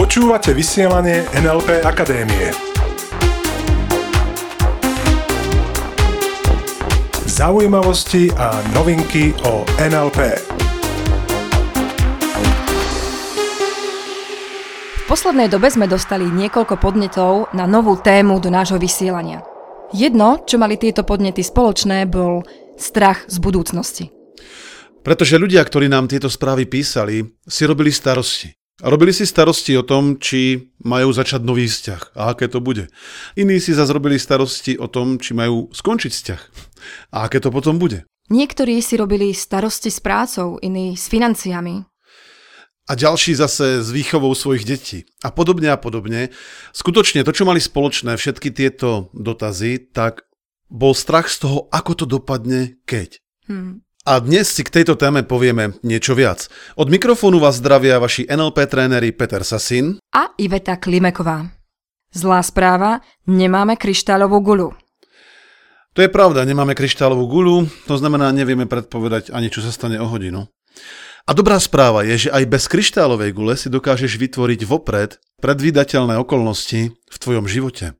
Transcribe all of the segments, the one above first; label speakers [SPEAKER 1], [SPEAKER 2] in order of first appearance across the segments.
[SPEAKER 1] Počúvate vysielanie NLP Akadémie. Zaujímavosti a novinky o NLP.
[SPEAKER 2] V poslednej dobe sme dostali niekoľko podnetov na novú tému do nášho vysielania. Jedno, čo mali tieto podnety spoločné, bol strach z budúcnosti.
[SPEAKER 3] Pretože ľudia, ktorí nám tieto správy písali, si robili starosti. A robili si starosti o tom, či majú začať nový vzťah a aké to bude. Iní si zase robili starosti o tom, či majú skončiť vzťah a aké to potom bude.
[SPEAKER 2] Niektorí si robili starosti s prácou, iní s financiami.
[SPEAKER 3] A ďalší zase s výchovou svojich detí. A podobne a podobne. Skutočne to, čo mali spoločné všetky tieto dotazy, tak bol strach z toho, ako to dopadne, keď. Hmm. A dnes si k tejto téme povieme niečo viac. Od mikrofónu vás zdravia vaši NLP tréneri Peter Sasin
[SPEAKER 2] a Iveta Klimeková. Zlá správa, nemáme kryštálovú gulu.
[SPEAKER 3] To je pravda, nemáme kryštálovú gulu, to znamená, nevieme predpovedať ani, čo sa stane o hodinu. A dobrá správa je, že aj bez kryštálovej gule si dokážeš vytvoriť vopred predvídateľné okolnosti v tvojom živote.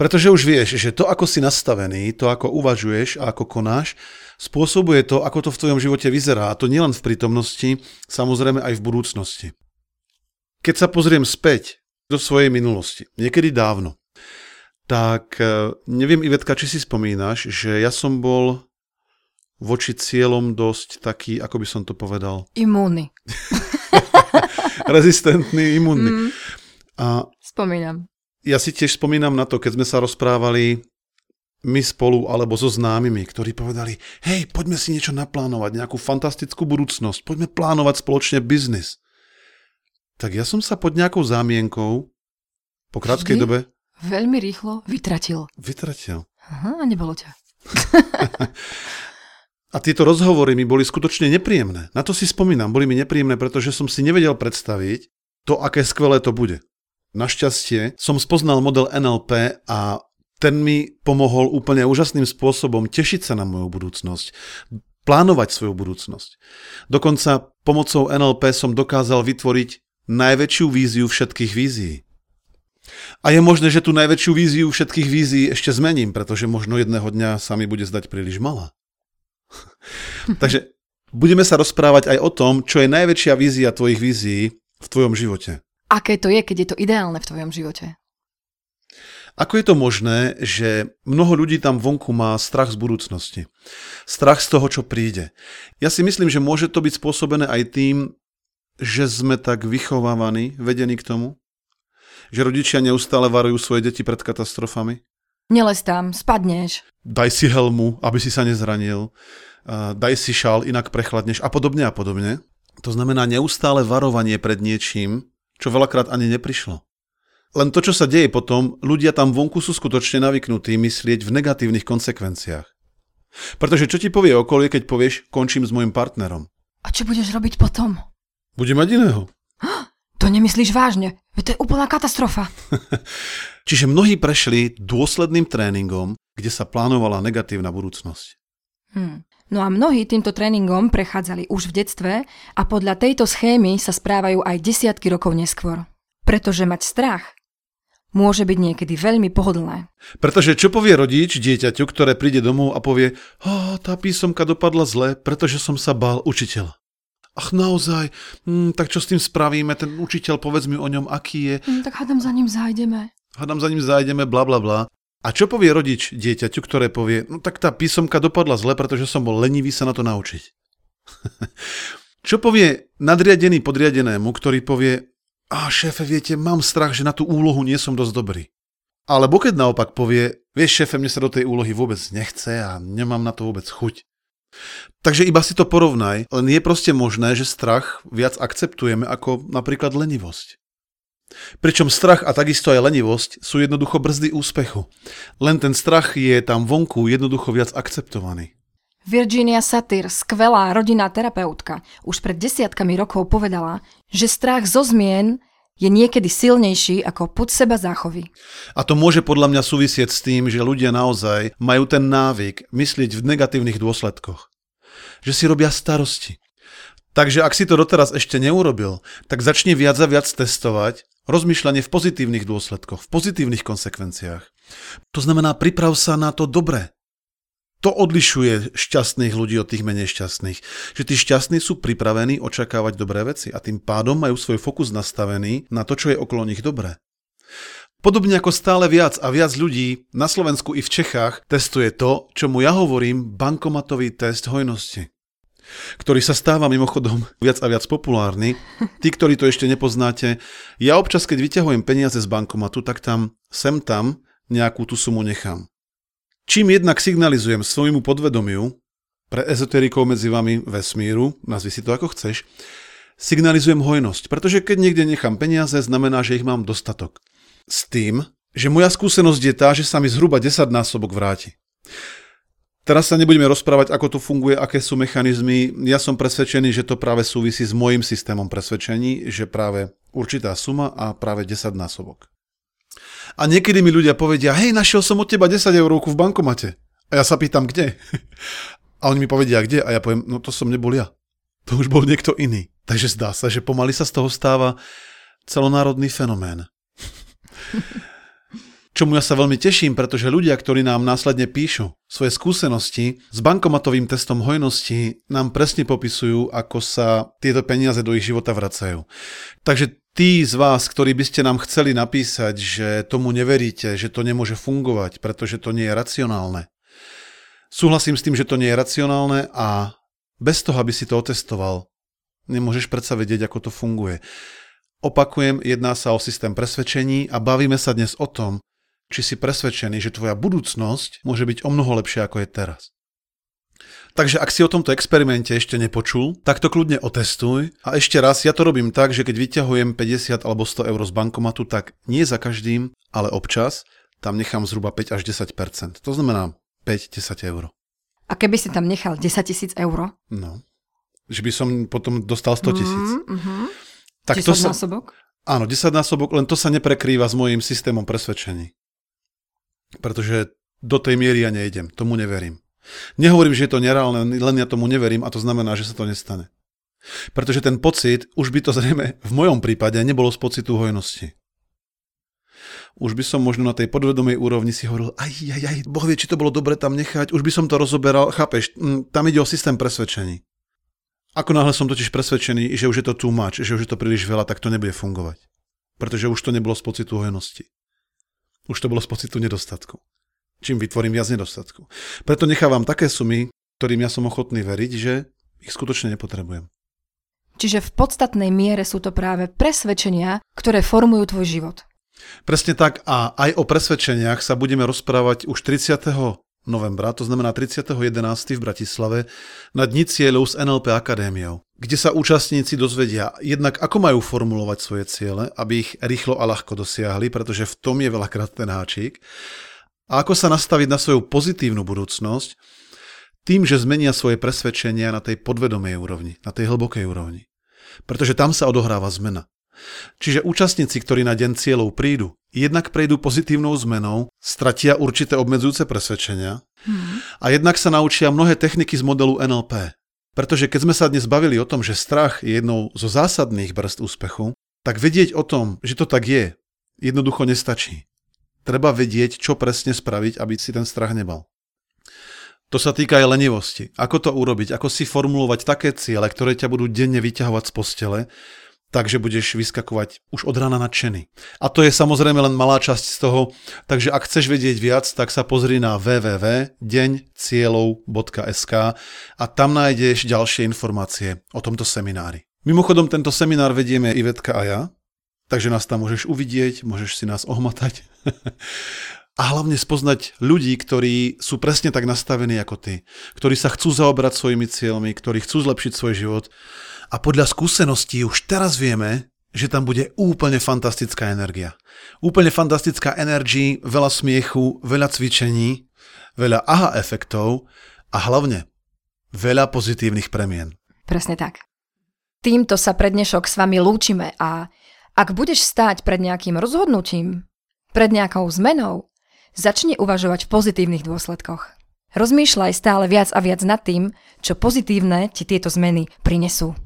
[SPEAKER 3] Pretože už vieš, že to, ako si nastavený, to, ako uvažuješ a ako konáš, spôsobuje to, ako to v tvojom živote vyzerá. A to nielen v prítomnosti, samozrejme aj v budúcnosti. Keď sa pozriem späť do svojej minulosti, niekedy dávno, tak e, neviem, Ivetka, či si spomínaš, že ja som bol voči cieľom dosť taký, ako by som to povedal...
[SPEAKER 2] Imúnny.
[SPEAKER 3] Rezistentný, imúnny. Mm,
[SPEAKER 2] a spomínam.
[SPEAKER 3] Ja si tiež spomínam na to, keď sme sa rozprávali my spolu alebo so známymi, ktorí povedali, hej, poďme si niečo naplánovať, nejakú fantastickú budúcnosť, poďme plánovať spoločne biznis. Tak ja som sa pod nejakou zámienkou po krátkej Vždy dobe...
[SPEAKER 2] Veľmi rýchlo vytratil.
[SPEAKER 3] Vytratil.
[SPEAKER 2] Aha, nebolo ťa.
[SPEAKER 3] A tieto rozhovory mi boli skutočne nepríjemné. Na to si spomínam, boli mi nepríjemné, pretože som si nevedel predstaviť to, aké skvelé to bude. Našťastie som spoznal model NLP a ten mi pomohol úplne úžasným spôsobom tešiť sa na moju budúcnosť, plánovať svoju budúcnosť. Dokonca pomocou NLP som dokázal vytvoriť najväčšiu víziu všetkých vízií. A je možné, že tú najväčšiu víziu všetkých vízií ešte zmením, pretože možno jedného dňa sa mi bude zdať príliš malá. Takže budeme sa rozprávať aj o tom, čo je najväčšia vízia tvojich vízií v tvojom živote.
[SPEAKER 2] Aké to je, keď je to ideálne v tvojom živote?
[SPEAKER 3] Ako je to možné, že mnoho ľudí tam vonku má strach z budúcnosti? Strach z toho, čo príde. Ja si myslím, že môže to byť spôsobené aj tým, že sme tak vychovávaní, vedení k tomu, že rodičia neustále varujú svoje deti pred katastrofami.
[SPEAKER 2] Neles tam, spadneš.
[SPEAKER 3] Daj si helmu, aby si sa nezranil. Daj si šál, inak prechladneš a podobne a podobne. To znamená neustále varovanie pred niečím, čo veľakrát ani neprišlo. Len to, čo sa deje potom, ľudia tam vonku sú skutočne navyknutí myslieť v negatívnych konsekvenciách. Pretože čo ti povie okolie, keď povieš, končím s môjim partnerom?
[SPEAKER 2] A čo budeš robiť potom?
[SPEAKER 3] Budem mať iného.
[SPEAKER 2] To nemyslíš vážne? To je úplná katastrofa.
[SPEAKER 3] Čiže mnohí prešli dôsledným tréningom, kde sa plánovala negatívna budúcnosť.
[SPEAKER 2] Hmm. No a mnohí týmto tréningom prechádzali už v detstve a podľa tejto schémy sa správajú aj desiatky rokov neskôr. Pretože mať strach môže byť niekedy veľmi pohodlné.
[SPEAKER 3] Pretože čo povie rodič dieťaťu, ktoré príde domov a povie, oh, tá písomka dopadla zle, pretože som sa bál učiteľa. Ach naozaj, hm, tak čo s tým spravíme, ten učiteľ, povedz mi o ňom, aký je.
[SPEAKER 2] Hm, tak hádam za ním zájdeme.
[SPEAKER 3] Hádam za ním zájdeme, bla bla bla. A čo povie rodič dieťaťu, ktoré povie, no tak tá písomka dopadla zle, pretože som bol lenivý sa na to naučiť. čo povie nadriadený podriadenému, ktorý povie, a šéfe, viete, mám strach, že na tú úlohu nie som dosť dobrý. Alebo keď naopak povie, vieš šéfe, mne sa do tej úlohy vôbec nechce a nemám na to vôbec chuť. Takže iba si to porovnaj, len je proste možné, že strach viac akceptujeme ako napríklad lenivosť. Pričom strach a takisto aj lenivosť sú jednoducho brzdy úspechu. Len ten strach je tam vonku jednoducho viac akceptovaný.
[SPEAKER 2] Virginia Satir, skvelá rodinná terapeutka, už pred desiatkami rokov povedala, že strach zo zmien je niekedy silnejší ako put seba záchovy.
[SPEAKER 3] A to môže podľa mňa súvisieť s tým, že ľudia naozaj majú ten návyk myslieť v negatívnych dôsledkoch. Že si robia starosti. Takže ak si to doteraz ešte neurobil, tak začni viac a viac testovať rozmýšľanie v pozitívnych dôsledkoch, v pozitívnych konsekvenciách. To znamená, priprav sa na to dobre. To odlišuje šťastných ľudí od tých menej šťastných. Že tí šťastní sú pripravení očakávať dobré veci a tým pádom majú svoj fokus nastavený na to, čo je okolo nich dobré. Podobne ako stále viac a viac ľudí na Slovensku i v Čechách testuje to, čomu ja hovorím bankomatový test hojnosti ktorý sa stáva mimochodom viac a viac populárny. Tí, ktorí to ešte nepoznáte, ja občas, keď vyťahujem peniaze z bankomatu, tak tam, sem tam, nejakú tú sumu nechám. Čím jednak signalizujem svojmu podvedomiu, pre ezoterikov medzi vami vesmíru, nazvi si to ako chceš, signalizujem hojnosť, pretože keď niekde nechám peniaze, znamená, že ich mám dostatok. S tým, že moja skúsenosť je tá, že sa mi zhruba 10 násobok vráti. Teraz sa nebudeme rozprávať, ako to funguje, aké sú mechanizmy. Ja som presvedčený, že to práve súvisí s môjim systémom presvedčení, že práve určitá suma a práve 10 násobok. A niekedy mi ľudia povedia, hej, našiel som od teba 10 eurovku v bankomate. A ja sa pýtam, kde? A oni mi povedia, kde? A ja poviem, no to som nebol ja. To už bol niekto iný. Takže zdá sa, že pomaly sa z toho stáva celonárodný fenomén. Čomu ja sa veľmi teším, pretože ľudia, ktorí nám následne píšu svoje skúsenosti s bankomatovým testom hojnosti, nám presne popisujú, ako sa tieto peniaze do ich života vracajú. Takže tí z vás, ktorí by ste nám chceli napísať, že tomu neveríte, že to nemôže fungovať, pretože to nie je racionálne. Súhlasím s tým, že to nie je racionálne a bez toho, aby si to otestoval, nemôžeš predsa vedieť, ako to funguje. Opakujem, jedná sa o systém presvedčení a bavíme sa dnes o tom, či si presvedčený, že tvoja budúcnosť môže byť o mnoho lepšia, ako je teraz. Takže ak si o tomto experimente ešte nepočul, tak to kľudne otestuj. A ešte raz, ja to robím tak, že keď vyťahujem 50 alebo 100 eur z bankomatu, tak nie za každým, ale občas tam nechám zhruba 5 až 10% To znamená 5-10 eur.
[SPEAKER 2] A keby si tam nechal 10 tisíc eur?
[SPEAKER 3] No. Že by som potom dostal 100 tisíc.
[SPEAKER 2] Mm-hmm. Tak 10 to sa, násobok?
[SPEAKER 3] Áno, 10 násobok, len to sa neprekrýva s môjim systémom presvedčení. Pretože do tej miery ja nejdem, tomu neverím. Nehovorím, že je to nereálne, len ja tomu neverím a to znamená, že sa to nestane. Pretože ten pocit, už by to zrejme v mojom prípade nebolo z pocitu hojnosti. Už by som možno na tej podvedomej úrovni si hovoril, aj, aj, aj, Boh vie, či to bolo dobre tam nechať, už by som to rozoberal, chápeš, tam ide o systém presvedčení. Ako náhle som totiž presvedčený, že už je to too much, že už je to príliš veľa, tak to nebude fungovať. Pretože už to nebolo z pocitu hojnosti. Už to bolo z pocitu nedostatku. Čím vytvorím viac nedostatku. Preto nechávam také sumy, ktorým ja som ochotný veriť, že ich skutočne nepotrebujem.
[SPEAKER 2] Čiže v podstatnej miere sú to práve presvedčenia, ktoré formujú tvoj život.
[SPEAKER 3] Presne tak a aj o presvedčeniach sa budeme rozprávať už 30 novembra, to znamená 30.11. v Bratislave, na Dni cieľov s NLP Akadémiou, kde sa účastníci dozvedia jednak, ako majú formulovať svoje ciele, aby ich rýchlo a ľahko dosiahli, pretože v tom je veľakrát ten háčik, a ako sa nastaviť na svoju pozitívnu budúcnosť, tým, že zmenia svoje presvedčenia na tej podvedomej úrovni, na tej hlbokej úrovni. Pretože tam sa odohráva zmena. Čiže účastníci, ktorí na deň cieľov prídu, jednak prejdú pozitívnou zmenou, stratia určité obmedzujúce presvedčenia hmm. a jednak sa naučia mnohé techniky z modelu NLP. Pretože keď sme sa dnes bavili o tom, že strach je jednou zo zásadných brzd úspechu, tak vedieť o tom, že to tak je, jednoducho nestačí. Treba vedieť, čo presne spraviť, aby si ten strach nebal. To sa týka aj lenivosti. Ako to urobiť? Ako si formulovať také ciele, ktoré ťa budú denne vyťahovať z postele, takže budeš vyskakovať už od rána nadšený. A to je samozrejme len malá časť z toho, takže ak chceš vedieť viac, tak sa pozri na www.deňcieľov.sk a tam nájdeš ďalšie informácie o tomto seminári. Mimochodom, tento seminár vedieme Ivetka a ja, takže nás tam môžeš uvidieť, môžeš si nás ohmatať. a hlavne spoznať ľudí, ktorí sú presne tak nastavení ako ty, ktorí sa chcú zaobrať svojimi cieľmi, ktorí chcú zlepšiť svoj život a podľa skúseností už teraz vieme, že tam bude úplne fantastická energia. Úplne fantastická energia, veľa smiechu, veľa cvičení, veľa aha efektov a hlavne veľa pozitívnych premien.
[SPEAKER 2] Presne tak. Týmto sa pre dnešok s vami lúčime a ak budeš stáť pred nejakým rozhodnutím, pred nejakou zmenou, začni uvažovať v pozitívnych dôsledkoch. Rozmýšľaj stále viac a viac nad tým, čo pozitívne ti tieto zmeny prinesú.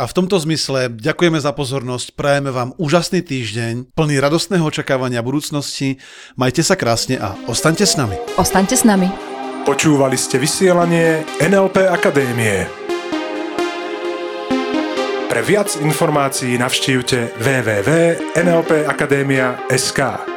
[SPEAKER 3] A v tomto zmysle ďakujeme za pozornosť, prajeme vám úžasný týždeň, plný radostného očakávania budúcnosti. Majte sa krásne a ostaňte s nami.
[SPEAKER 2] Ostaňte s nami.
[SPEAKER 1] Počúvali ste vysielanie NLP Akadémie. Pre viac informácií navštívte www.nlpakademia.sk.